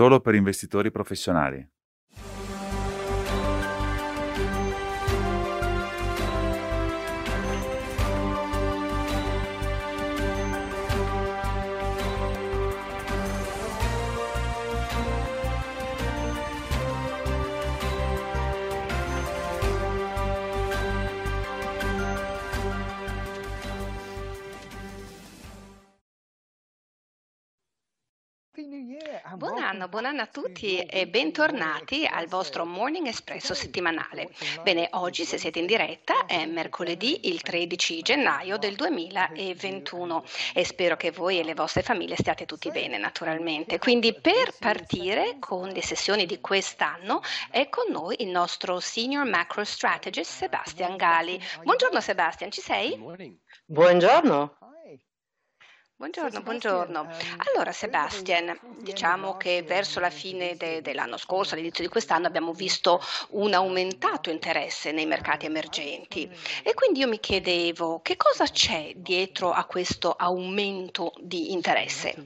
solo per investitori professionali. Buon anno, buon anno a tutti e bentornati al vostro Morning Espresso settimanale. Bene, oggi se siete in diretta è mercoledì il 13 gennaio del 2021 e spero che voi e le vostre famiglie stiate tutti bene naturalmente. Quindi per partire con le sessioni di quest'anno è con noi il nostro Senior Macro Strategist Sebastian Gali. Buongiorno Sebastian, ci sei? Buongiorno. Buongiorno, buongiorno. ehm, Allora Sebastian, diciamo che verso la fine de- dell'anno scorso, all'inizio di quest'anno, abbiamo visto un aumentato interesse nei mercati emergenti e quindi io mi chiedevo che cosa c'è dietro a questo aumento di interesse?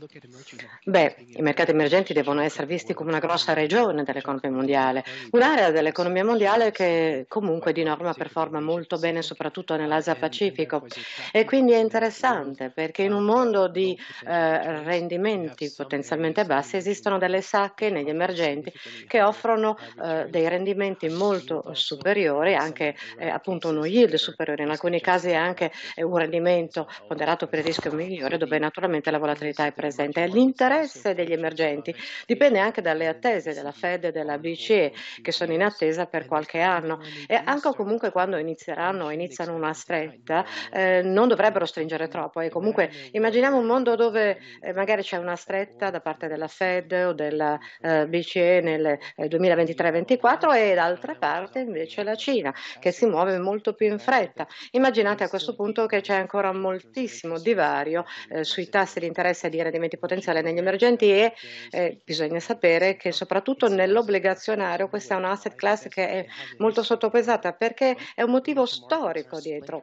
Beh, i mercati emergenti devono essere visti come una grossa regione dell'economia mondiale, un'area dell'economia mondiale che comunque di norma performa molto bene, soprattutto nell'Asia Pacifico. E quindi è interessante perché in un mondo di eh, rendimenti potenzialmente bassi. esistono delle sacche negli emergenti che offrono eh, dei rendimenti molto superiori, anche eh, appunto uno yield superiore, in alcuni casi anche eh, un rendimento ponderato per il rischio migliore, dove naturalmente la volatilità è presente. L'interesse degli emergenti dipende anche dalle attese della Fed e della BCE, che sono in attesa per qualche anno. e anche comunque quando inizieranno, iniziano una stretta, eh, non dovrebbero stringere troppo. E comunque immaginiamo un mondo dove eh, magari c'è una stretta da parte della Fed o della eh, BCE nel eh, 2023-2024 e d'altra parte invece la Cina che si muove molto più in fretta. Immaginate a questo punto che c'è ancora moltissimo divario eh, sui tassi di interesse e di rendimenti potenziali negli emergenti e eh, bisogna sapere che soprattutto nell'obbligazionario questa è un asset class che è molto sottopesata perché è un motivo storico dietro.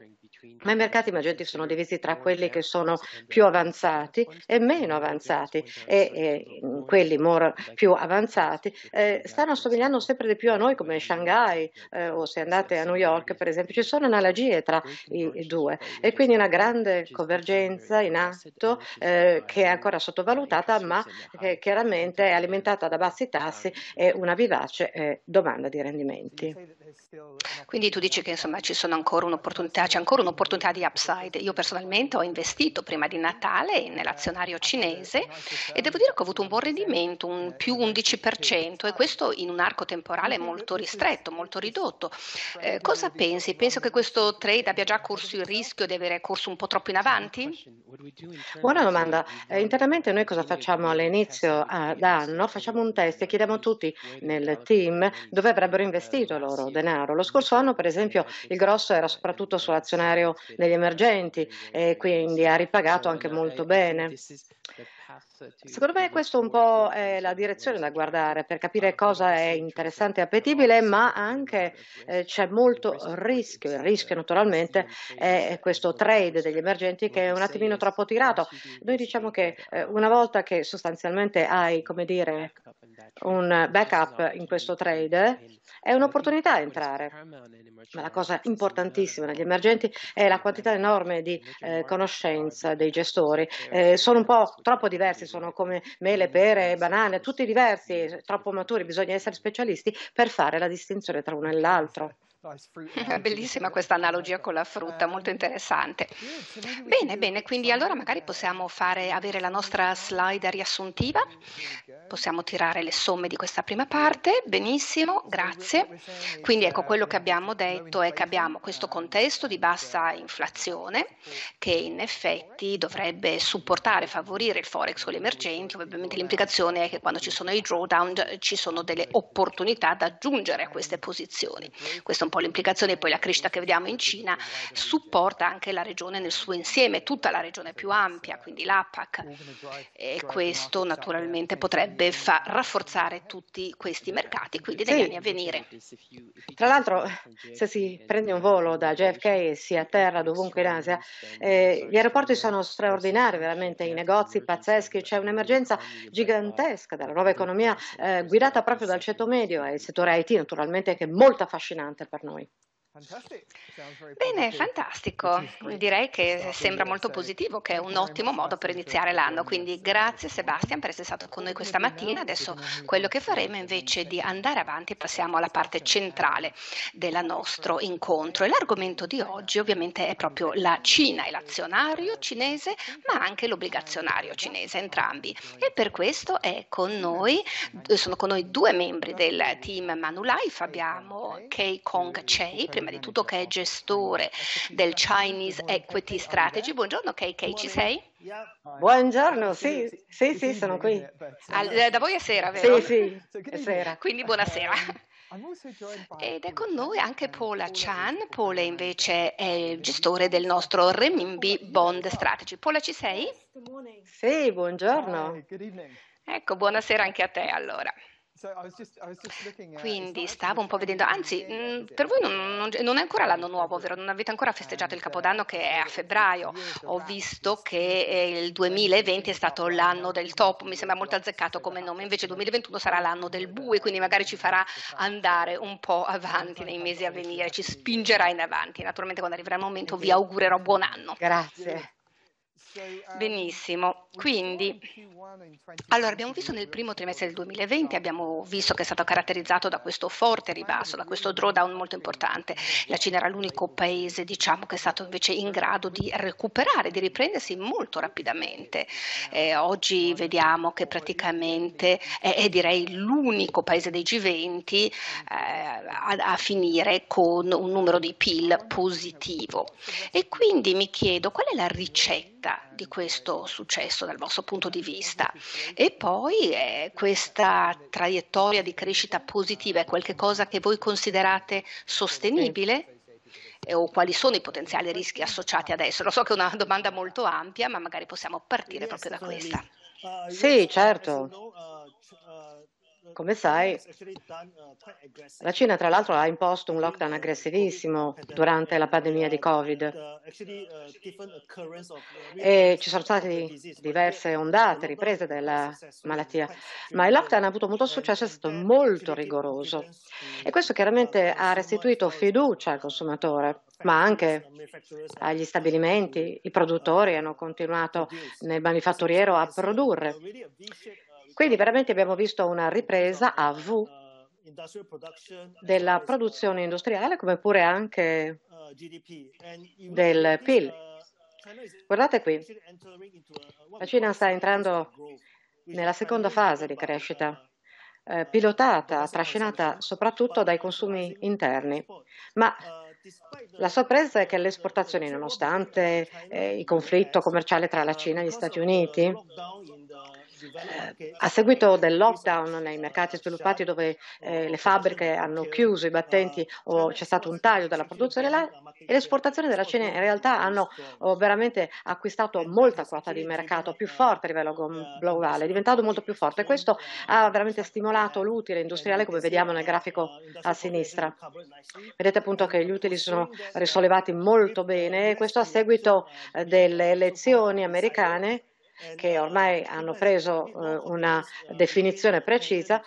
Ma i mercati emergenti sono divisi tra quelli che sono più avanzati e meno avanzati e, e quelli more, più avanzati eh, stanno assomigliando sempre di più a noi come Shanghai eh, o se andate a New York per esempio ci sono analogie tra i, due e quindi una grande convergenza in atto eh, che è ancora sottovalutata ma che chiaramente è alimentata da bassi tassi e una vivace eh, domanda di rendimenti. Quindi tu dici che insomma ci sono ancora un'opportunità, c'è ancora un'opportunità di upside. Io personalmente ho investito prima di Natale nell'azionario cinese e devo dire che ho avuto un buon rendimento, un più 11% e questo in un arco temporale molto ristretto, molto ridotto. Eh, cosa pensi? Penso che questo trade abbia già corso il rischio di avere corso un po' troppo in avanti? Buona domanda. Eh, internamente noi cosa facciamo all'inizio ah, d'anno? Facciamo un test e chiediamo a tutti nel team dove avrebbero investito loro denaro. Lo scorso anno, per esempio, il grosso era soprattutto sull'azionario degli emergenti e quindi ha ripagato anche molto bene. Secondo me questa un po' è la direzione da guardare per capire cosa è interessante e appetibile, ma anche eh, c'è molto rischio. Il rischio naturalmente è questo trade degli emergenti che è un attimino troppo tirato. Noi diciamo che eh, una volta che sostanzialmente hai, come dire, un backup in questo trade, è un'opportunità entrare. Ma la cosa importantissima negli emergenti è la quantità enorme di eh, conoscenza dei gestori. Eh, sono un po' troppo diversi, sono come mele, pere, banane, tutti diversi, troppo maturi, bisogna essere specialisti per fare la distinzione tra uno e l'altro. Bellissima questa analogia con la frutta, molto interessante. Bene, bene, quindi allora magari possiamo fare, avere la nostra slide riassuntiva, possiamo tirare le somme di questa prima parte, benissimo, grazie. Quindi ecco, quello che abbiamo detto è che abbiamo questo contesto di bassa inflazione che in effetti dovrebbe supportare, favorire il forex con gli emergenti, ovviamente l'implicazione è che quando ci sono i drawdown ci sono delle opportunità da aggiungere a queste posizioni. Questo è un po' le implicazioni e poi la crescita che vediamo in Cina, supporta anche la regione nel suo insieme, tutta la regione più ampia, quindi l'APAC. E questo naturalmente potrebbe fa- rafforzare tutti questi mercati, quindi negli sì. anni a venire. Tra l'altro, se si prende un volo da JFK e si atterra dovunque in Asia, eh, gli aeroporti sono straordinari, veramente, i negozi pazzeschi, c'è un'emergenza gigantesca della nuova economia eh, guidata proprio dal ceto medio e il settore IT naturalmente che è molto affascinante per noi. Bene, fantastico. Direi che sembra molto positivo, che è un ottimo modo per iniziare l'anno. Quindi grazie Sebastian per essere stato con noi questa mattina. Adesso quello che faremo invece di andare avanti passiamo alla parte centrale del nostro incontro. E l'argomento di oggi ovviamente è proprio la Cina e l'azionario cinese, ma anche l'obbligazionario cinese, entrambi. E per questo è con noi, sono con noi due membri del team Manulife. Abbiamo Kei Kong Chei, prima di tutto che è gestore del Chinese Equity Strategy. Buongiorno KK, ci sei? Buongiorno, sì, sì, sì, sono qui. Da voi è sera, vero? Sì, sì, è sera. Quindi buonasera. Ed è con noi anche Paula Chan. Paula invece è il gestore del nostro Renminbi Bond Strategy. Paula, ci sei? Sì, buongiorno. Ecco, buonasera anche a te allora. Quindi stavo un po' vedendo, anzi, mm, per voi non, non, non, è ancora l'anno nuovo, vero? Non avete ancora festeggiato il Capodanno che è a febbraio. Ho visto che eh, il 2020 è stato l'anno del topo, mi sembra molto azzeccato come nome, invece il 2021 sarà l'anno del bue, quindi magari ci farà andare un po' avanti nei mesi a venire, ci spingerà in avanti. Naturalmente quando arriverà il momento vi augurerò buon anno. Grazie. Benissimo, quindi allora abbiamo visto nel primo trimestre del 2020, abbiamo visto che è stato caratterizzato da questo forte ribasso, da questo drawdown molto importante. La Cina era l'unico paese diciamo, che è stato invece in grado di recuperare, di riprendersi molto rapidamente. Eh, oggi vediamo che praticamente è, è direi l'unico paese dei G20 eh, a, a finire con un numero di PIL positivo. E quindi mi chiedo qual è la ricetta di questo successo dal vostro punto di vista? E poi eh, questa traiettoria di crescita positiva è qualcosa che voi considerate sostenibile? o quali sono i potenziali rischi associati adesso? Lo so che è una domanda molto ampia, ma magari possiamo partire proprio da questa. Sì, certo. Come sai, la Cina tra l'altro ha imposto un lockdown aggressivissimo durante la pandemia di Covid. E ci sono state diverse ondate, riprese della malattia, ma il lockdown ha avuto molto successo, è stato molto rigoroso. E questo chiaramente ha restituito fiducia al consumatore ma anche agli stabilimenti, i produttori hanno continuato nel manifatturiero a produrre. Quindi veramente abbiamo visto una ripresa a V della produzione industriale come pure anche del PIL. Guardate qui, la Cina sta entrando nella seconda fase di crescita, eh, pilotata, trascinata soprattutto dai consumi interni, ma la sorpresa è che le esportazioni, nonostante eh, il conflitto commerciale tra la Cina e gli Stati Uniti, a seguito del lockdown nei mercati sviluppati dove eh, le fabbriche hanno chiuso i battenti o c'è stato un taglio della produzione là, e le esportazioni della Cina in realtà hanno oh, veramente acquistato molta quota di mercato più forte a livello globale, è diventato molto più forte. Questo ha veramente stimolato l'utile industriale come vediamo nel grafico a sinistra. Vedete appunto che gli utili sono risollevati molto bene, questo a seguito eh, delle elezioni americane che ormai hanno preso eh, una definizione precisa,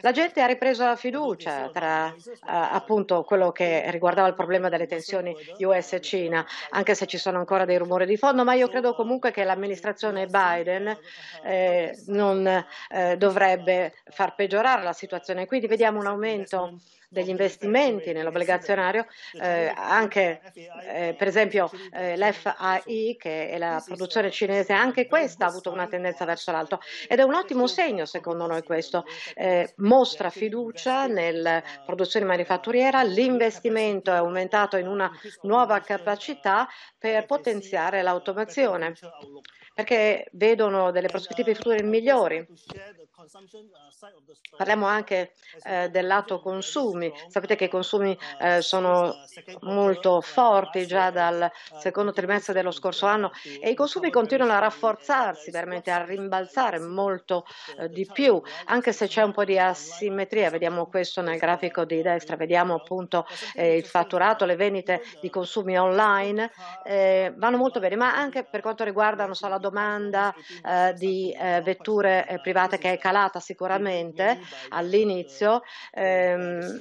la gente ha ripreso la fiducia tra eh, appunto quello che riguardava il problema delle tensioni US-Cina, anche se ci sono ancora dei rumori di fondo, ma io credo comunque che l'amministrazione Biden eh, non eh, dovrebbe far peggiorare la situazione. Quindi vediamo un aumento degli investimenti nell'obbligazionario, eh, anche eh, per esempio eh, l'FAI, che è la produzione cinese, anche questa ha avuto una tendenza verso l'alto ed è un ottimo segno secondo noi questo, eh, mostra fiducia nella produzione manifatturiera, l'investimento è aumentato in una nuova capacità per potenziare l'automazione. perché vedono delle prospettive future migliori. Parliamo anche eh, del lato consumi. Sapete che i consumi eh, sono molto forti già dal secondo trimestre dello scorso anno e i consumi continuano a rafforzarsi, veramente a rimbalzare molto eh, di più, anche se c'è un po' di asimmetria. Vediamo questo nel grafico di destra, vediamo appunto eh, il fatturato, le vendite di consumi online eh, vanno molto bene, ma anche per quanto riguarda so, la domanda eh, di vetture private che è calata sicuramente all'inizio. Ehm,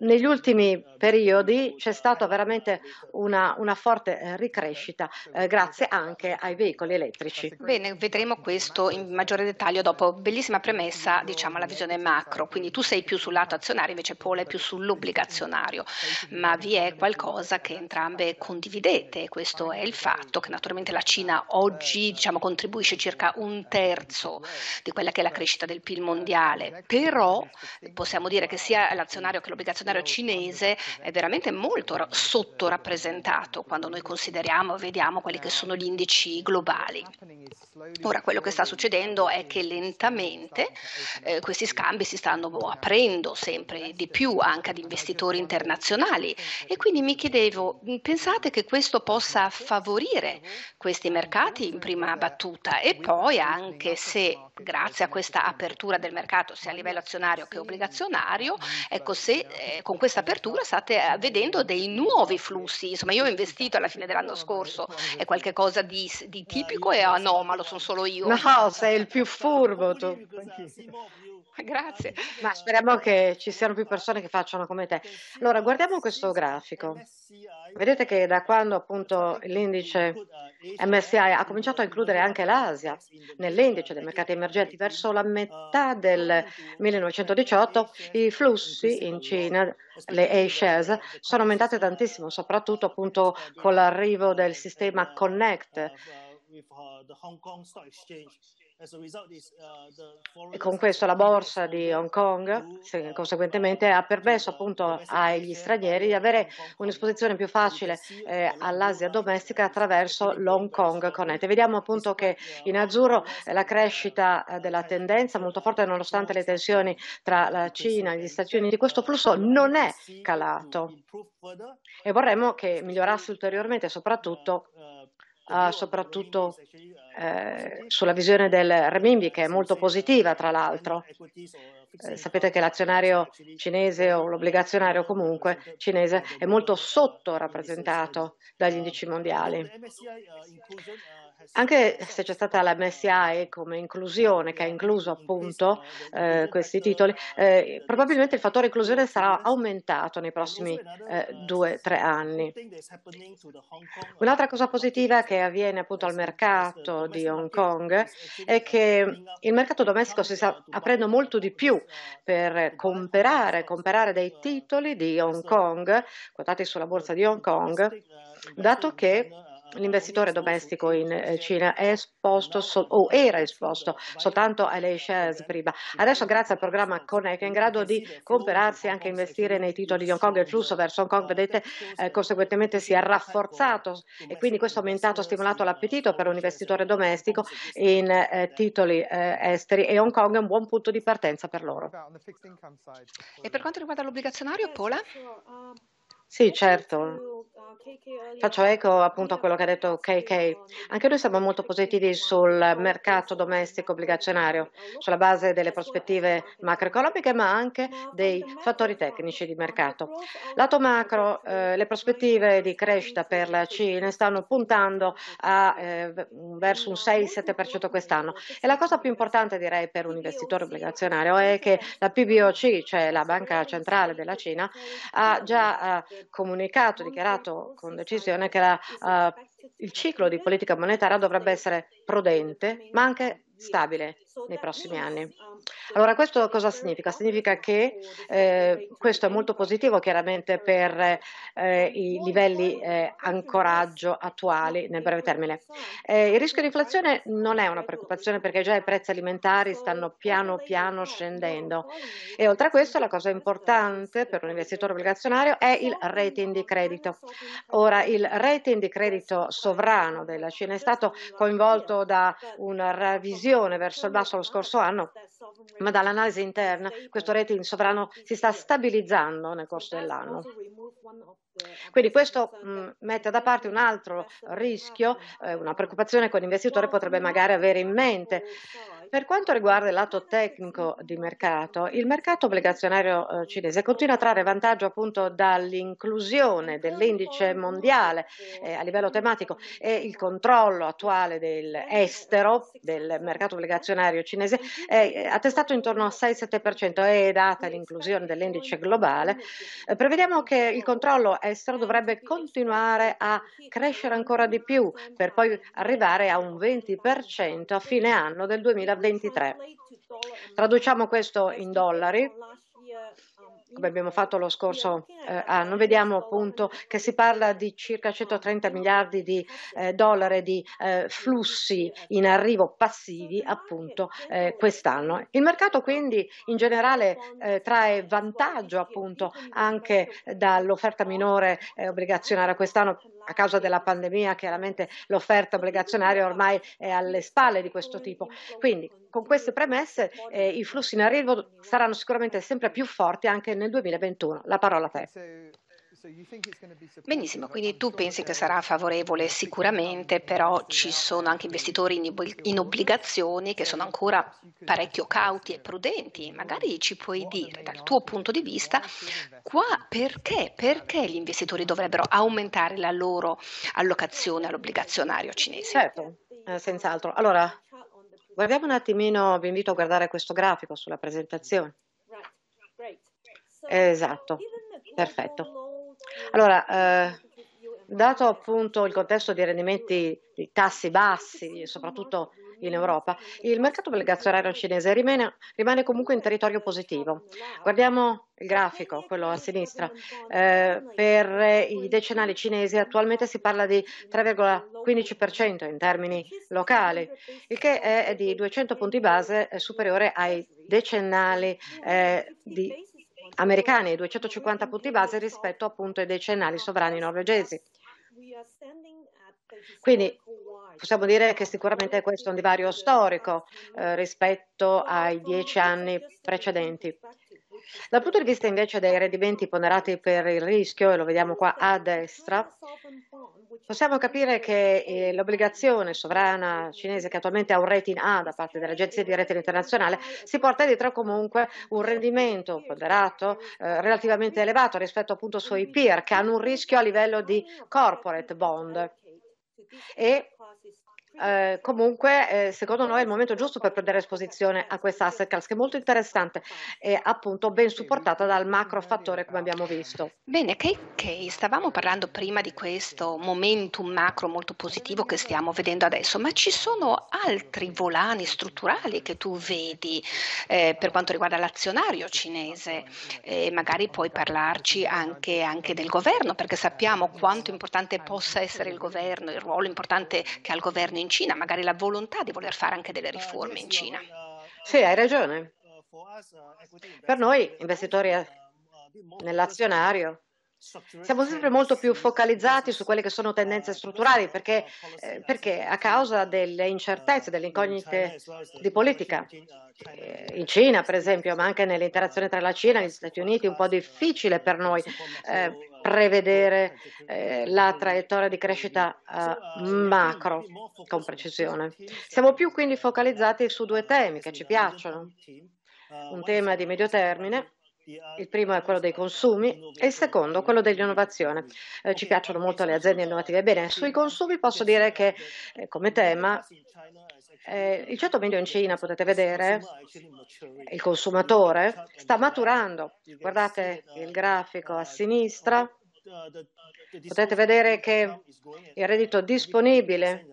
negli ultimi periodi c'è stata veramente una, una forte eh, ricrescita eh, grazie anche ai veicoli elettrici. Bene, vedremo questo in maggiore dettaglio dopo. Bellissima premessa, diciamo, la visione macro. Quindi tu sei più sul lato azionario, invece Paul è più sull'obbligazionario. Ma vi è qualcosa che entrambe condividete, questo è il fatto che naturalmente la Cina oggi diciamo, contribuisce circa un terzo di quella che è la crescita del PIL mondiale, però possiamo dire che sia l'azionario che l'obbligazionario cinese è veramente molto sottorappresentato quando noi consideriamo e vediamo quelli che sono gli indici globali. Ora quello che sta succedendo è che lentamente eh, questi scambi si stanno aprendo sempre di più anche ad investitori internazionali. E quindi mi chiedevo, pensate che questo possa favorire questi mercati in prima battuta? E poi anche se grazie a questa apertura del mercato sia a livello azionario che obbligazionario, ecco se eh, con questa apertura state eh, vedendo dei nuovi flussi, insomma io ho investito alla fine dell'anno scorso, è qualcosa di, di tipico e anomalo, sono solo io. No, sei il più furbo tu. Grazie. Ma speriamo che ci siano più persone che facciano come te. Allora, guardiamo questo grafico. Vedete che da quando appunto l'indice MSCI ha cominciato a includere anche l'Asia nell'indice dei mercati emergenti verso la metà del 1918, i flussi in Cina, le A-shares, sono aumentate tantissimo, soprattutto appunto con l'arrivo del sistema Connect Uh, e con questo la borsa di Hong Kong conseguentemente ha permesso appunto agli stranieri di avere un'esposizione più facile eh, all'Asia domestica attraverso l'Hong Kong Connect. Vediamo appunto che in azzurro la crescita eh, della tendenza molto forte nonostante le tensioni tra la Cina e gli Stati Uniti, questo flusso non è calato. e vorremmo che migliorasse ulteriormente soprattutto uh, soprattutto eh, sulla visione del renminbi che è molto positiva tra l'altro. Eh, sapete che l'azionario cinese o l'obbligazionario comunque cinese è molto sottorappresentato dagli indici mondiali. Anche se c'è stata la MSI come inclusione, che ha incluso appunto eh, questi titoli, eh, probabilmente il fattore inclusione sarà aumentato nei prossimi eh, due o tre anni. Un'altra cosa positiva che avviene appunto al mercato di Hong Kong è che il mercato domestico si sta aprendo molto di più per comprare, comprare dei titoli di Hong Kong, quotati sulla borsa di Hong Kong, dato che l'investitore domestico in eh, Cina è esposto so- o era esposto soltanto alle shares prima. Adesso grazie al programma Connect è in grado di comprarsi e anche investire nei titoli di Hong Kong. Il flusso verso Hong Kong, vedete, eh, conseguentemente si è rafforzato e quindi questo ha aumentato, stimolato l'appetito per un investitore domestico in eh, titoli eh, esteri e Hong Kong è un buon punto di partenza per loro. E per quanto riguarda l'obbligazionario, Pola? Sì, certo. Faccio eco appunto a quello che ha detto KK. Anche noi siamo molto positivi sul mercato domestico obbligazionario, sulla base delle prospettive macroeconomiche, ma anche dei fattori tecnici di mercato. Lato macro, eh, le prospettive di crescita per la Cina stanno puntando a, eh, verso un 6-7% quest'anno. E la cosa più importante, direi, per un investitore obbligazionario è che la PBOC, cioè la Banca Centrale della Cina, ha già eh, comunicato, dichiarato con decisione che la, uh, il ciclo di politica monetaria dovrebbe essere prudente, ma anche stabile nei prossimi anni. Allora questo cosa significa? Significa che eh, questo è molto positivo chiaramente per eh, i livelli eh, ancoraggio attuali nel breve termine. Eh, il rischio di inflazione non è una preoccupazione perché già i prezzi alimentari stanno piano piano scendendo e oltre a questo la cosa importante per un investitore obbligazionario è il rating di credito. Ora il rating di credito sovrano della Cina è stato coinvolto da una revisione verso il basso lo scorso anno ma dall'analisi interna questo rating sovrano si sta stabilizzando nel corso dell'anno. Quindi questo mh, mette da parte un altro rischio, eh, una preoccupazione che un investitore potrebbe magari avere in mente. Per quanto riguarda il lato tecnico di mercato, il mercato obbligazionario eh, cinese continua a trarre vantaggio appunto dall'inclusione dell'indice mondiale eh, a livello tematico e il controllo attuale dell'estero del mercato obbligazionario cinese è attestato intorno al 6-7% e data l'inclusione dell'indice globale, eh, prevediamo che il controllo estero dovrebbe continuare a crescere ancora di più per poi arrivare a un 20% a fine anno del 2023. Traduciamo questo in dollari come abbiamo fatto lo scorso eh, anno, vediamo appunto che si parla di circa 130 miliardi di eh, dollari di eh, flussi in arrivo passivi appunto eh, quest'anno. Il mercato quindi in generale eh, trae vantaggio appunto anche dall'offerta minore eh, obbligazionaria quest'anno a causa della pandemia, chiaramente l'offerta obbligazionaria ormai è alle spalle di questo tipo. Quindi con queste premesse eh, i flussi in arrivo saranno sicuramente sempre più forti anche nel 2021. La parola a te. Benissimo, quindi tu pensi che sarà favorevole sicuramente, però ci sono anche investitori in obbligazioni che sono ancora parecchio cauti e prudenti. Magari ci puoi dire dal tuo punto di vista qua perché, perché gli investitori dovrebbero aumentare la loro allocazione all'obbligazionario cinese? Certo, eh, senz'altro. Allora, guardiamo un attimino, vi invito a guardare questo grafico sulla presentazione. Esatto, perfetto. Allora, eh, dato appunto il contesto di rendimenti di tassi bassi, soprattutto in Europa, il mercato obbligazionario cinese rimane, rimane, comunque in territorio positivo. Guardiamo il grafico, quello a sinistra. Eh, per i decennali cinesi attualmente si parla di 3,15% in termini locali, il che è di 200 punti base superiore ai decennali eh, di americani e 250 punti base rispetto appunto ai decennali sovrani norvegesi. Quindi possiamo dire che sicuramente questo è un divario storico eh, rispetto ai dieci anni precedenti. Dal punto di vista invece dei rendimenti ponderati per il rischio, e lo vediamo qua a destra, possiamo capire che eh, l'obbligazione sovrana cinese che attualmente ha un rating A da parte dell'Agenzia di Rating Internazionale si porta dietro comunque un rendimento ponderato eh, relativamente elevato rispetto appunto ai suoi peer che hanno un rischio a livello di corporate bond. E eh, comunque eh, secondo noi è il momento giusto per prendere esposizione a questa asset class che è molto interessante e appunto ben supportata dal macro fattore come abbiamo visto. Bene, KK, stavamo parlando prima di questo momentum macro molto positivo che stiamo vedendo adesso, ma ci sono altri volani strutturali che tu vedi eh, per quanto riguarda l'azionario cinese? magari puoi parlarci anche, anche del governo, perché sappiamo quanto importante possa essere il governo, il ruolo importante che ha il governo in in Cina, magari la volontà di voler fare anche delle riforme in Cina. Sì, hai ragione. Per noi, investitori nell'azionario, siamo sempre molto più focalizzati su quelle che sono tendenze strutturali perché, eh, perché a causa delle incertezze, delle incognite di politica. Eh, in Cina, per esempio, ma anche nell'interazione tra la Cina e gli Stati Uniti, è un po' difficile per noi eh, prevedere eh, la traiettoria di crescita eh, macro con precisione. Siamo più quindi focalizzati su due temi che ci piacciono. Un tema di medio termine il primo è quello dei consumi e il secondo quello dell'innovazione. Eh, ci piacciono molto le aziende innovative. Bene, sui consumi posso dire che eh, come tema eh, il ceto medio in Cina, potete vedere, il consumatore sta maturando. Guardate il grafico a sinistra potete vedere che il reddito disponibile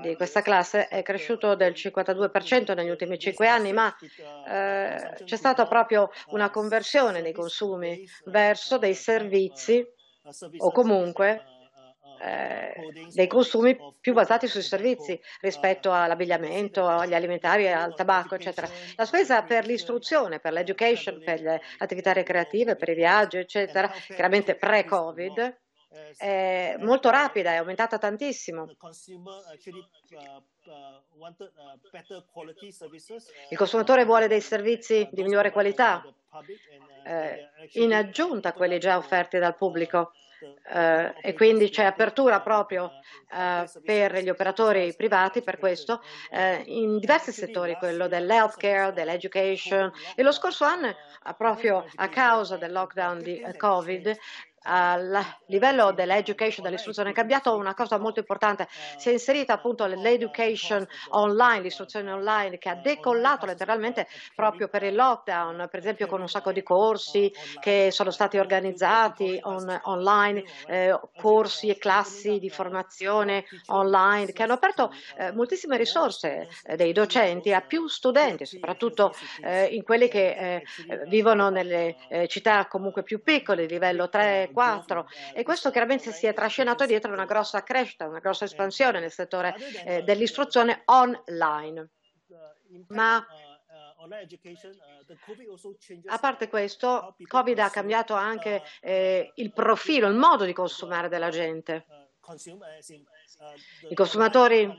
di questa classe è cresciuto del 52% negli ultimi cinque anni, ma eh, c'è stata proprio una conversione dei consumi verso dei servizi o comunque eh, dei consumi più basati sui servizi rispetto all'abbigliamento, agli alimentari, al tabacco, eccetera. La spesa per l'istruzione, per l'education, per le attività ricreative, per i viaggi, eccetera, chiaramente pre-Covid, è molto rapida, è aumentata tantissimo. Il consumatore vuole dei servizi di migliore qualità, eh, in aggiunta a quelli già offerti dal pubblico. Uh, e quindi c'è apertura proprio uh, per gli operatori privati per questo uh, in diversi settori, quello dell'healthcare, dell'education e lo scorso anno proprio a causa del lockdown di Covid al livello dell'education, dell'istruzione è cambiato una cosa molto importante. Si è inserita appunto l'education online, l'istruzione online che ha decollato letteralmente proprio per il lockdown, per esempio con un sacco di corsi che sono stati organizzati on, online, eh, corsi e classi di formazione online che hanno aperto eh, moltissime risorse eh, dei docenti a più studenti, soprattutto eh, in quelli che eh, vivono nelle eh, città comunque più piccole, livello 3, 4 e questo chiaramente si è trascinato dietro una grossa crescita, una grossa espansione nel settore eh, dell'istruzione online. Ma a parte questo, Covid ha cambiato anche eh, il profilo, il modo di consumare della gente. I consumatori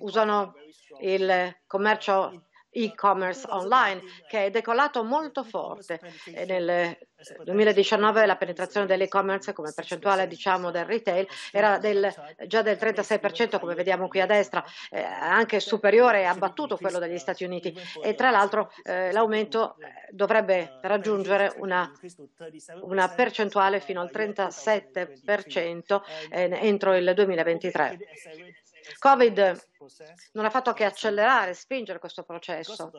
usano il commercio e-commerce online che è decollato molto forte. E nel 2019 la penetrazione dell'e-commerce come percentuale diciamo, del retail era del, già del 36% come vediamo qui a destra, eh, anche superiore e abbattuto quello degli Stati Uniti e tra l'altro eh, l'aumento dovrebbe raggiungere una, una, percentuale fino al 37% eh, entro il 2023. Covid non ha fatto che accelerare, spingere questo processo.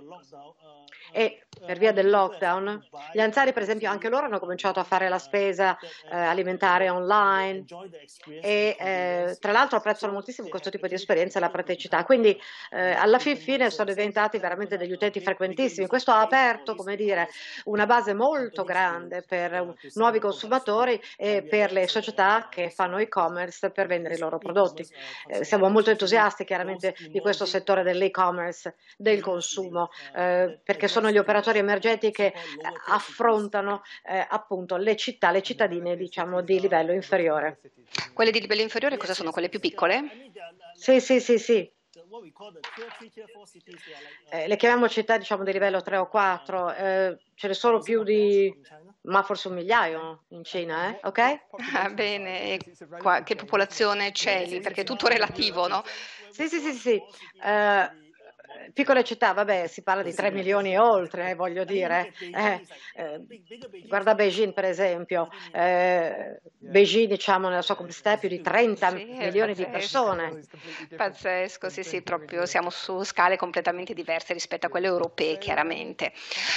E per via del lockdown gli anziani per esempio anche loro hanno cominciato a fare la spesa eh, alimentare online. e eh, tra l'altro apprezzano moltissimo questo tipo di esperienza e la praticità. Quindi eh, alla fine sono diventati veramente degli utenti frequentissimi. questo ha aperto come dire una base molto grande per nuovi consumatori e per le società che fanno e-commerce per vendere i loro prodotti. eh, siamo molto entusiasti chiaramente di questo settore dell'e-commerce del consumo eh, perché sono gli operatori emergenti che affrontano eh, appunto le città, le cittadine diciamo di livello inferiore. Quelle di livello inferiore cosa sono? Quelle più piccole? Sì, sì, sì, sì. Eh, le chiamiamo città diciamo di livello 3 o 4, eh, ce ne sono più di, ma forse un migliaio in Cina, eh? ok? Ah, bene, Qua, che popolazione c'è lì? Perché è tutto relativo, no? Sì, sì, sì, sì. Uh, piccole città, vabbè, si parla di 3 milioni e oltre, eh, voglio dire. Eh, eh, guarda Beijing, per esempio. Eh, Beijing, diciamo, nella sua complessità è più di 30 sì, milioni di persone. Pazzesco, sì, sì, proprio siamo su scale completamente diverse rispetto a quelle europee, chiaramente.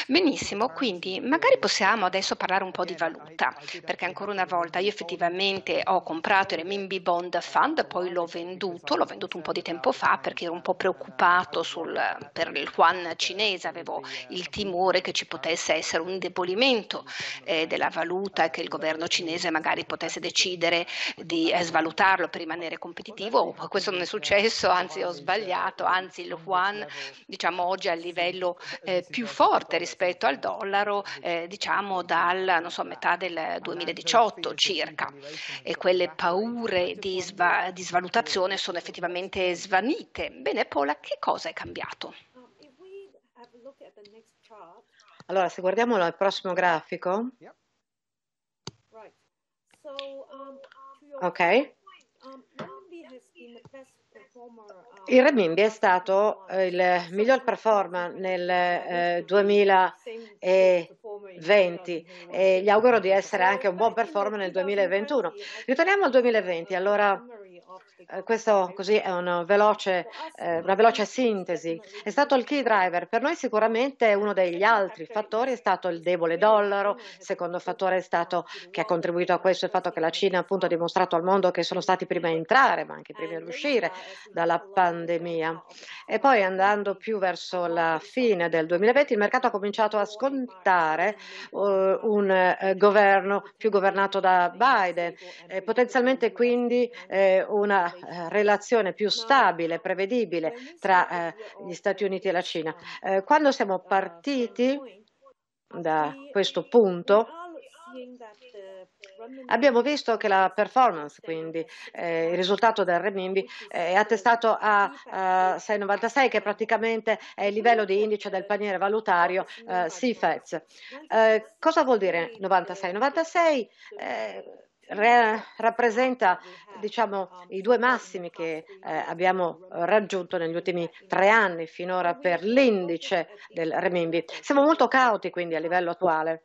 Benissimo, quindi magari possiamo adesso parlare un po' di valuta, perché ancora una volta io effettivamente ho comprato il Renminbi Bond Fund, poi l'ho venduto, l'ho venduto un po' di tempo fa perché ero un po' preoccupato sul per il yuan cinese, avevo il timore che ci potesse essere un indebolimento eh, della valuta e che il governo cinese magari potesse decidere di eh, svalutarlo per rimanere competitivo. Questo non è successo, anzi ho sbagliato, anzi il yuan diciamo oggi è a livello eh, più forte rispetto al dollaro, eh, diciamo dal so, metà del 2018 circa e quelle paure di, sva- di svalutazione sono effettivamente svanite. Bene, Paola, che cosa è cambiato? Cambiato. Allora, se guardiamo il prossimo grafico. Ok. Il renminbi è stato eh, il miglior performer nel eh, 2020 e gli auguro di essere anche un buon performer nel 2021. Ritorniamo al 2020. Allora, eh, questo così è una veloce, eh, una veloce sintesi. È stato il key driver. Per noi sicuramente uno degli altri fattori è stato il debole dollaro. Il secondo fattore è stato che ha contribuito a questo il fatto che la Cina appunto ha dimostrato al mondo che sono stati prima a entrare, ma anche prima ad uscire dalla pandemia. E poi andando più verso la fine del 2020 il mercato ha cominciato a scontare uh, un uh, governo più governato da Biden, eh, potenzialmente quindi eh, una eh, relazione più stabile, prevedibile tra eh, gli Stati Uniti e la Cina. Eh, quando siamo partiti da questo punto, Abbiamo visto che la performance, quindi eh, il risultato del renminbi, eh, è attestato a, a 6,96 che praticamente è il livello di indice del paniere valutario eh, cosa vuol dire 96? 96 re- rappresenta diciamo, i due massimi che eh, abbiamo raggiunto negli ultimi tre anni finora per l'indice del renminbi. Siamo molto cauti quindi a livello attuale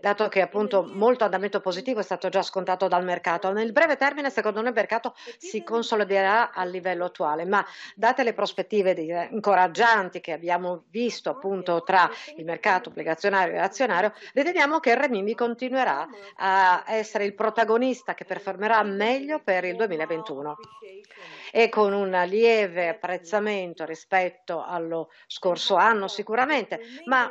dato che appunto molto andamento positivo è stato già scontato dal mercato. Nel breve termine, secondo noi, il mercato si consoliderà a livello attuale, ma date le prospettive incoraggianti che abbiamo visto appunto tra il mercato obbligazionario e azionario, riteniamo che il renminbi continuerà a essere il protagonista che performerà meglio per il 2021 e con un lieve apprezzamento rispetto allo scorso anno sicuramente, ma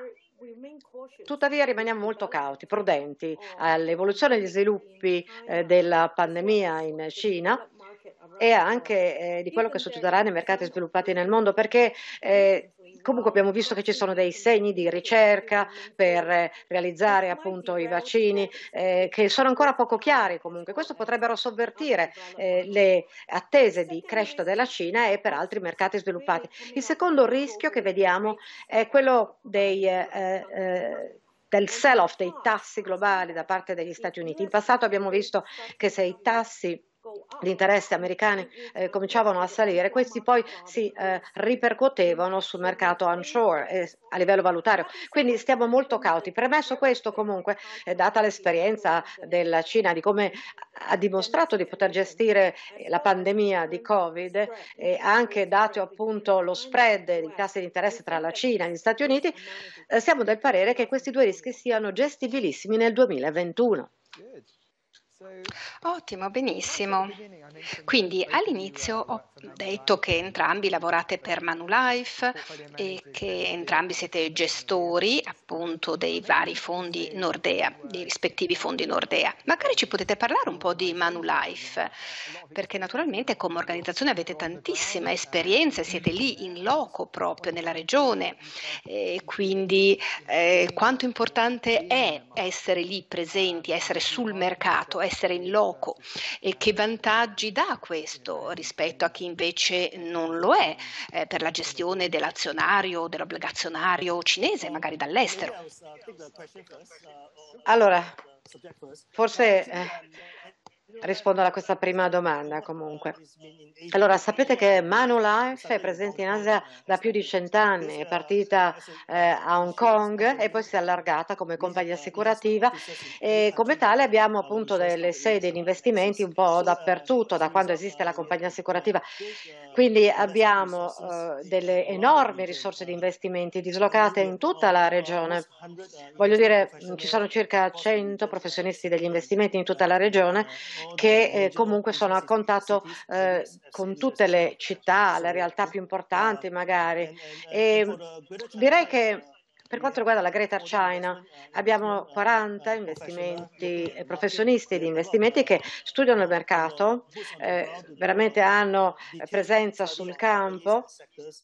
Tuttavia rimaniamo molto cauti, prudenti. All'evoluzione e agli sviluppi eh, della pandemia in Cina e anche eh, di quello che succederà nei mercati sviluppati nel mondo, perché eh, comunque abbiamo visto che ci sono dei segni di ricerca per realizzare appunto i vaccini eh, che sono ancora poco chiari comunque. Questo potrebbero sovvertire eh, le attese di crescita della Cina e per altri mercati sviluppati. Il secondo rischio che vediamo è quello dei eh, eh del sell-off dei tassi globali da parte degli Stati Uniti. In passato abbiamo visto che se i tassi di interesse americani eh, cominciavano a salire, questi poi si eh, ripercuotevano sul mercato onshore eh, a livello valutario. Quindi stiamo molto cauti. Premesso questo, comunque, eh, data l'esperienza della Cina di come ha dimostrato di poter gestire la pandemia di Covid e anche dato appunto lo spread di tassi di interesse tra la Cina e gli Stati Uniti, eh, siamo del parere che questi due rischi siano gestibilissimi nel 2021. Ottimo, benissimo. Quindi all'inizio ho detto che entrambi lavorate per Manulife e che entrambi siete gestori appunto dei vari fondi Nordea, dei rispettivi fondi Nordea. Magari ci potete parlare un po' di Manulife, perché naturalmente come organizzazione avete tantissima esperienza, siete lì in loco proprio nella regione, e quindi eh, quanto importante è essere lì presenti, essere sul mercato, essere in loco e che vantaggi dà questo rispetto a chi invece non lo è eh, per la gestione dell'azionario o dell'obbligazionario cinese, magari dall'estero. Allora, forse eh, rispondo a questa prima domanda comunque. Allora, sapete che Manulife è presente in Asia da più di cent'anni, è partita eh, a Hong Kong e poi si è allargata come compagnia assicurativa e come tale abbiamo appunto delle sedi di investimenti un po' dappertutto da quando esiste la compagnia assicurativa. Quindi abbiamo eh, delle enormi risorse di investimenti dislocate in tutta la regione. Voglio dire, ci sono circa 100 professionisti degli investimenti in tutta la regione che eh, comunque sono a contatto eh, con tutte le città, le realtà più importanti magari. E direi che per quanto riguarda la Greater China, abbiamo 40 investimenti, eh, professionisti di investimenti che studiano il mercato, eh, veramente hanno presenza sul campo,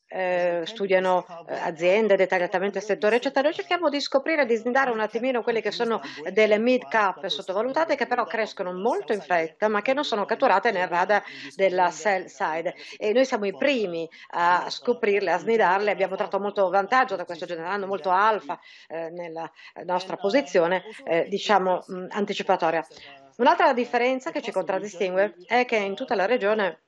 eh, studiano eh, aziende, dettagliatamente il settore, eccetera. Noi cerchiamo di scoprire, di snidare un attimino quelle che sono delle mid-cap sottovalutate che però crescono molto in fretta, ma che non sono catturate nel radar della sell side. E noi siamo i primi a scoprirle, a snidarle, abbiamo tratto molto vantaggio da questo, generando molto alfa eh, nella nostra posizione, eh, diciamo, mh, anticipatoria. Un'altra differenza che ci contraddistingue è che in tutta la regione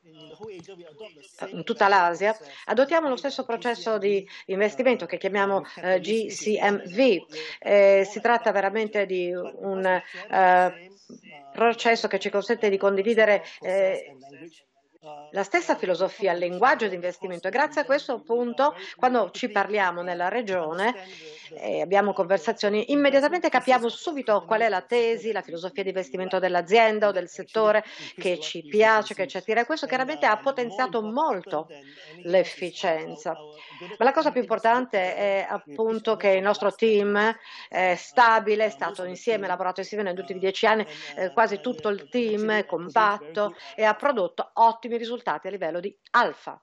in tutta l'Asia, adottiamo lo stesso processo di investimento che chiamiamo eh, GCMV. Eh, si tratta veramente di un eh, processo che ci consente di condividere eh, la stessa filosofia, il linguaggio di investimento e grazie a questo appunto quando ci parliamo nella regione e eh, abbiamo conversazioni immediatamente capiamo subito qual è la tesi, la filosofia di investimento dell'azienda o del settore che ci piace, che ci attira questo chiaramente ha potenziato molto l'efficienza. Ma la cosa più importante è appunto che il nostro team è stabile, è stato insieme, ha lavorato insieme negli ultimi dieci anni, eh, quasi tutto il team è compatto e ha prodotto ottimi risultati a livello di alfa.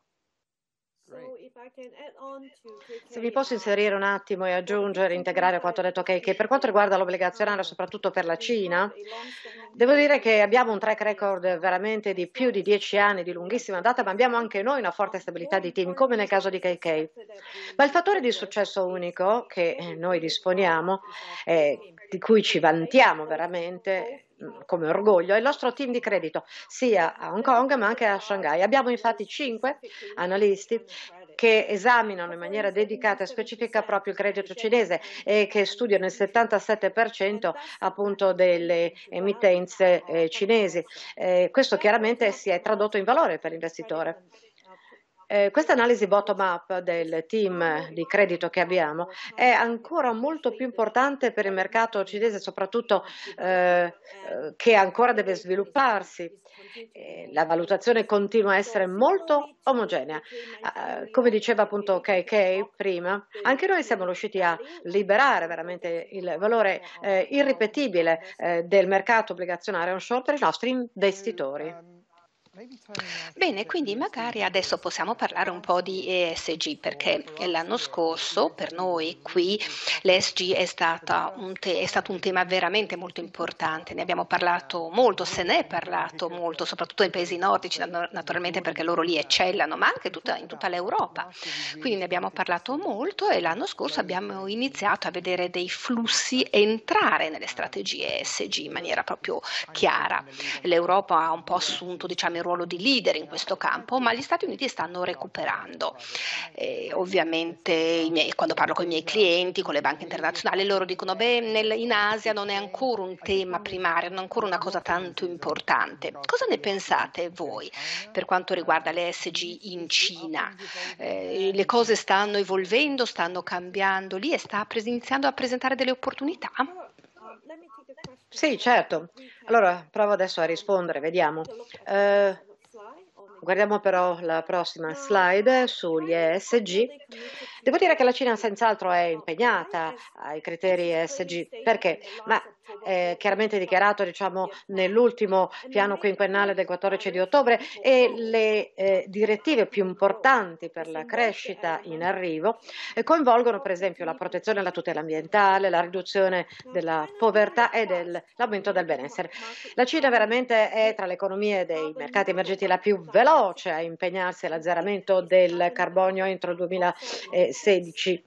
Se vi posso inserire un attimo e aggiungere, integrare quanto detto che, che per quanto riguarda l'obbligazionario, soprattutto per la Cina, devo dire che abbiamo un track record veramente di più di dieci anni, di lunghissima data, ma abbiamo anche noi una forte stabilità di team, come nel caso di KK. Ma il fattore di successo unico che eh, noi disponiamo, eh, di cui ci vantiamo veramente, come orgoglio è il nostro team di credito sia a Hong Kong ma anche a Shanghai. Abbiamo infatti cinque analisti che esaminano in maniera dedicata e specifica proprio il credito cinese e che studiano il 77% appunto delle emittenze eh, cinesi. Eh, questo chiaramente si è tradotto in valore per l'investitore. Eh, questa analisi bottom-up del team di credito che abbiamo è ancora molto più importante per il mercato cinese, soprattutto eh, che ancora deve svilupparsi. Eh, la valutazione continua a essere molto omogenea. Uh, come diceva appunto KK prima, anche noi siamo riusciti a liberare veramente il valore eh, irripetibile eh, del mercato obbligazionario onshore per i nostri investitori. Bene, quindi magari adesso possiamo parlare un po' di ESG perché l'anno scorso per noi qui l'ESG è, te- è, stato un tema veramente molto importante, ne abbiamo parlato molto, se ne è parlato molto, soprattutto nei paesi nordici naturalmente perché loro lì eccellano, ma anche tutta, in tutta l'Europa. Quindi ne abbiamo parlato molto e l'anno scorso abbiamo iniziato a vedere dei flussi entrare nelle strategie ESG in maniera proprio chiara. L'Europa ha un po' assunto diciamo, il ruolo di leader in questo campo, ma gli Stati Uniti stanno recuperando. E ovviamente miei, quando parlo con i miei clienti, con le banche internazionali, loro dicono beh, nel, in Asia non è ancora un tema primario, non è ancora una cosa tanto importante. Cosa ne pensate voi per quanto riguarda le SG in Cina? Eh, le cose stanno evolvendo, stanno cambiando lì e sta iniziando a presentare delle opportunità? Sì, certo. Allora provo adesso a rispondere, vediamo. Eh, guardiamo però la prossima slide sugli ESG. Devo dire che la Cina senz'altro è impegnata ai criteri ESG. Perché? Ma eh, chiaramente dichiarato diciamo, nell'ultimo piano quinquennale del 14 di ottobre e le eh, direttive più importanti per la crescita in arrivo eh, coinvolgono per esempio la protezione e la tutela ambientale, la riduzione della povertà e del, l'aumento del benessere. La Cina veramente è tra le economie dei mercati emergenti la più veloce a impegnarsi all'azzeramento del carbonio entro il 2016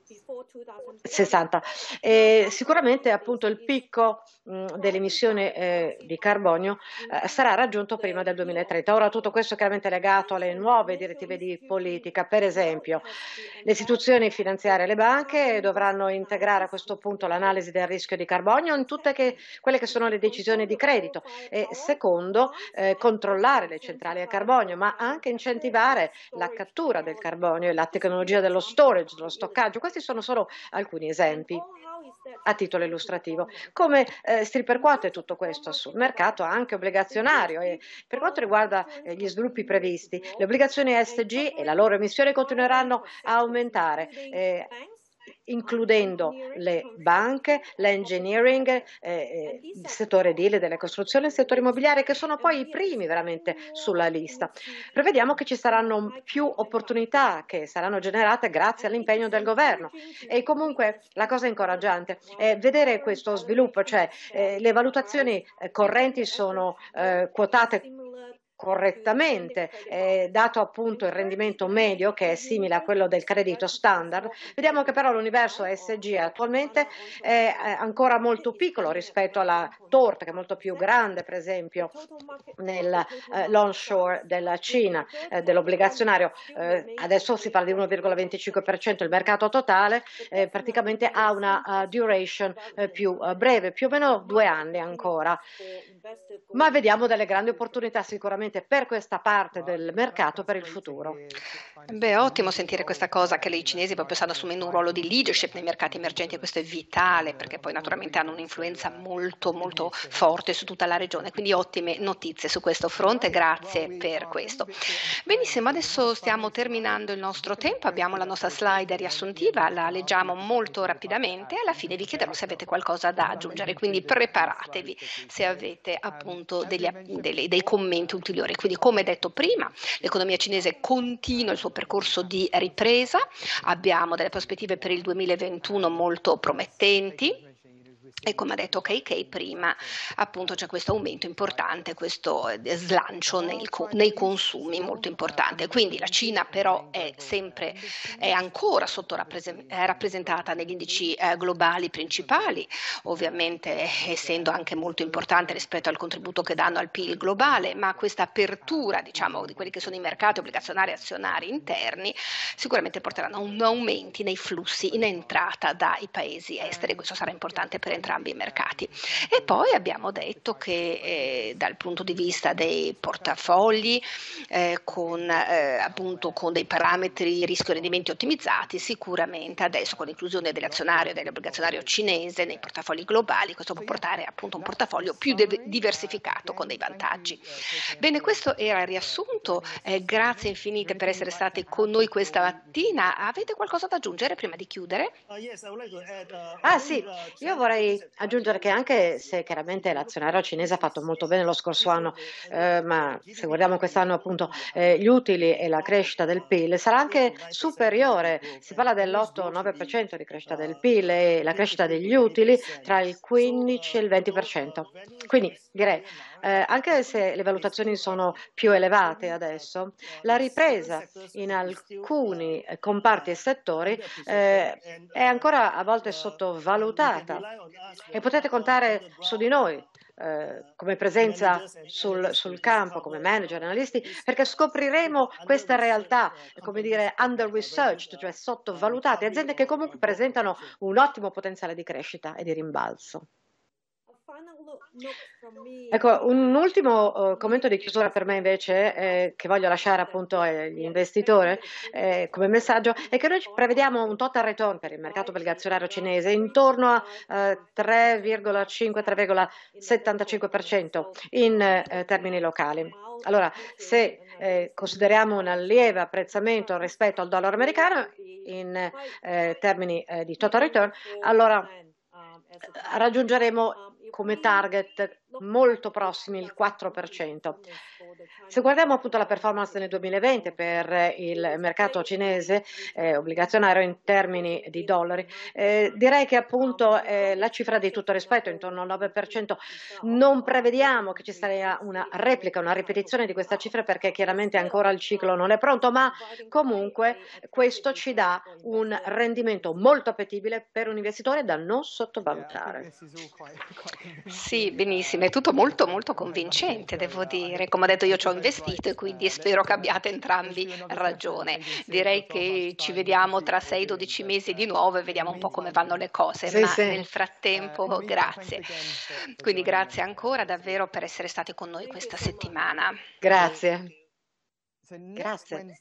60. E sicuramente appunto il picco dell'emissione eh, di carbonio eh, sarà raggiunto prima del 2030. Ora tutto questo è chiaramente legato alle nuove direttive di politica, per esempio le istituzioni finanziarie e le banche dovranno integrare a questo punto l'analisi del rischio di carbonio in tutte che, quelle che sono le decisioni di credito e secondo eh, controllare le centrali a carbonio, ma anche incentivare la cattura del carbonio e la tecnologia dello storage, dello stoccaggio. Questi sono solo alcuni esempi a titolo illustrativo. Come eh, si ripercuote tutto questo sul mercato anche obbligazionario? E per quanto riguarda eh, gli sviluppi previsti, le obbligazioni SG e la loro emissione continueranno a aumentare. Eh, includendo le banche, l'engineering, eh, eh, il settore edile delle costruzioni e il settore immobiliare che sono poi i primi veramente sulla lista. Prevediamo che ci saranno più opportunità che saranno generate grazie all'impegno del governo e comunque la cosa incoraggiante è vedere questo sviluppo, cioè eh, le valutazioni correnti sono eh, quotate correttamente, eh, dato appunto il rendimento medio che è simile a quello del credito standard, vediamo che però l'universo SG attualmente è ancora molto piccolo rispetto alla torta che è molto più grande per esempio nel eh, della Cina eh, dell'obbligazionario, eh, adesso si parla di 1,25%, il mercato totale eh, praticamente ha una uh, duration eh, più breve, più o meno due anni ancora. Ma vediamo delle grandi opportunità sicuramente per questa parte del mercato per il futuro. Beh, ottimo sentire questa cosa che i cinesi proprio stanno assumendo un ruolo di leadership nei mercati emergenti e questo è vitale perché poi naturalmente hanno un'influenza molto molto forte su tutta la regione, quindi ottime notizie su questo fronte, grazie per questo. Benissimo, adesso stiamo terminando il nostro tempo, abbiamo la nostra slide riassuntiva, la leggiamo molto rapidamente e alla fine vi chiederò se avete qualcosa da aggiungere, quindi preparatevi se avete appunto degli, dei, dei commenti ulteriori. Quindi come detto prima, l'economia cinese continua il suo percorso di ripresa, abbiamo delle prospettive per il 2021 molto promettenti e come ha detto KK prima, appunto c'è questo aumento importante, questo eh, slancio nei, nei, consumi molto importante. Quindi la Cina però è sempre, è ancora rappresentata negli indici eh, globali principali, ovviamente essendo anche molto importante rispetto al contributo che danno al PIL globale, ma questa apertura diciamo, di quelli che sono i mercati obbligazionari e azionari interni sicuramente porteranno a un aumenti nei flussi in entrata dai paesi esteri, questo sarà importante per entrambi i mercati. E poi abbiamo detto che eh, dal punto di vista dei portafogli, eh, con, eh, appunto, con dei parametri rischio rendimenti ottimizzati, sicuramente adesso con l'inclusione dell'azionario e dell'obbligazionario cinese nei portafogli globali, questo può portare appunto un portafoglio più de- diversificato con dei vantaggi. Bene, questo era il riassunto. Eh, grazie infinite per essere state con noi questa mattina. Avete qualcosa da aggiungere prima di chiudere? Ah sì, io vorrei aggiungere che anche se chiaramente l'azionario cinese ha fatto molto bene lo scorso anno, eh, ma se guardiamo quest'anno appunto eh, gli utili e la crescita del PIL sarà anche superiore, si parla dell'8-9% di crescita del PIL e la crescita degli utili tra il 15 e il 20%. Quindi direi eh, anche se le valutazioni sono più elevate adesso, la ripresa in alcuni comparti e settori eh, è ancora a volte sottovalutata e potete contare su di noi eh, come presenza sul, sul, campo, come manager, analisti, perché scopriremo questa realtà, come dire, under researched, cioè sottovalutate, aziende che comunque presentano un ottimo potenziale di crescita e di rimbalzo. Ecco, un ultimo uh, commento di chiusura per me invece, eh, che voglio lasciare appunto agli investitori eh, come messaggio, è che noi prevediamo un total return per il mercato obbligazionario cinese intorno a uh, 3,5-3,75% in eh, termini locali. Allora, se eh, consideriamo un lieve apprezzamento rispetto al dollaro americano in eh, termini di total return, allora raggiungeremo come target molto prossimi il 4%. Se guardiamo appunto la performance nel 2020 per il mercato cinese eh, obbligazionario in termini di dollari, eh, direi che appunto eh, la cifra di tutto rispetto intorno al 9%. Non prevediamo che ci sia una replica, una ripetizione di questa cifra perché chiaramente ancora il ciclo non è pronto, ma comunque questo ci dà un rendimento molto appetibile per un investitore da non sottovalutare. Sì, benissimo, è tutto molto molto convincente, devo dire. Come ho detto io ci ho investito e quindi spero che abbiate entrambi ragione. Direi che ci vediamo tra 6-12 mesi di nuovo e vediamo un po' come vanno le cose, sì, ma sì. nel frattempo grazie. Quindi grazie ancora davvero per essere stati con noi questa settimana. Grazie. Grazie.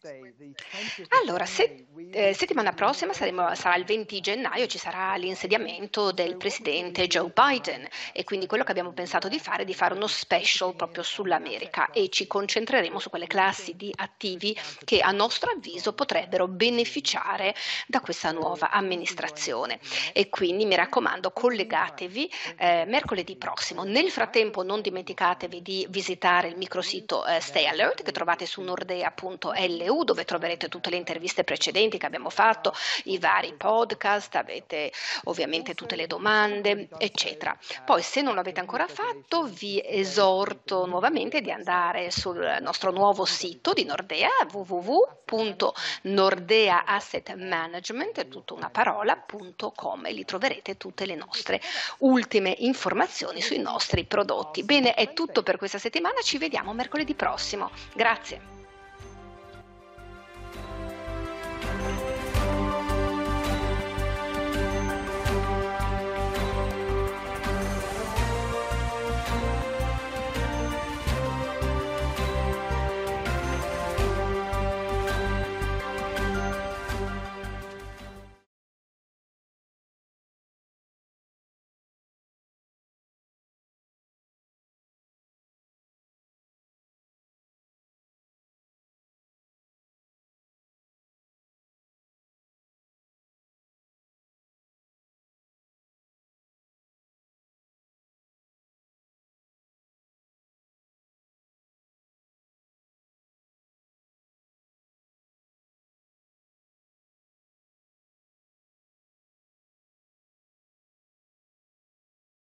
Allora, se, eh, settimana prossima saremo, sarà il 20 gennaio, ci sarà l'insediamento del presidente Joe Biden e quindi quello che abbiamo pensato di fare è di fare uno special proprio sull'America e ci concentreremo su quelle classi di attivi che a nostro avviso potrebbero beneficiare da questa nuova amministrazione. E quindi mi raccomando, collegatevi eh, mercoledì prossimo. Nel frattempo non dimenticatevi di visitare il microsito eh, Stay Alert che trovate su Nordea nordea.lu dove troverete tutte le interviste precedenti che abbiamo fatto, i vari podcast, avete ovviamente tutte le domande, eccetera. Poi se non l'avete ancora fatto vi esorto nuovamente di andare sul nostro nuovo sito di Nordea www.nordeaassetmanagement, tutto una parola.com e lì troverete tutte le nostre ultime informazioni sui nostri prodotti. Bene, è tutto per questa settimana, ci vediamo mercoledì prossimo. Grazie.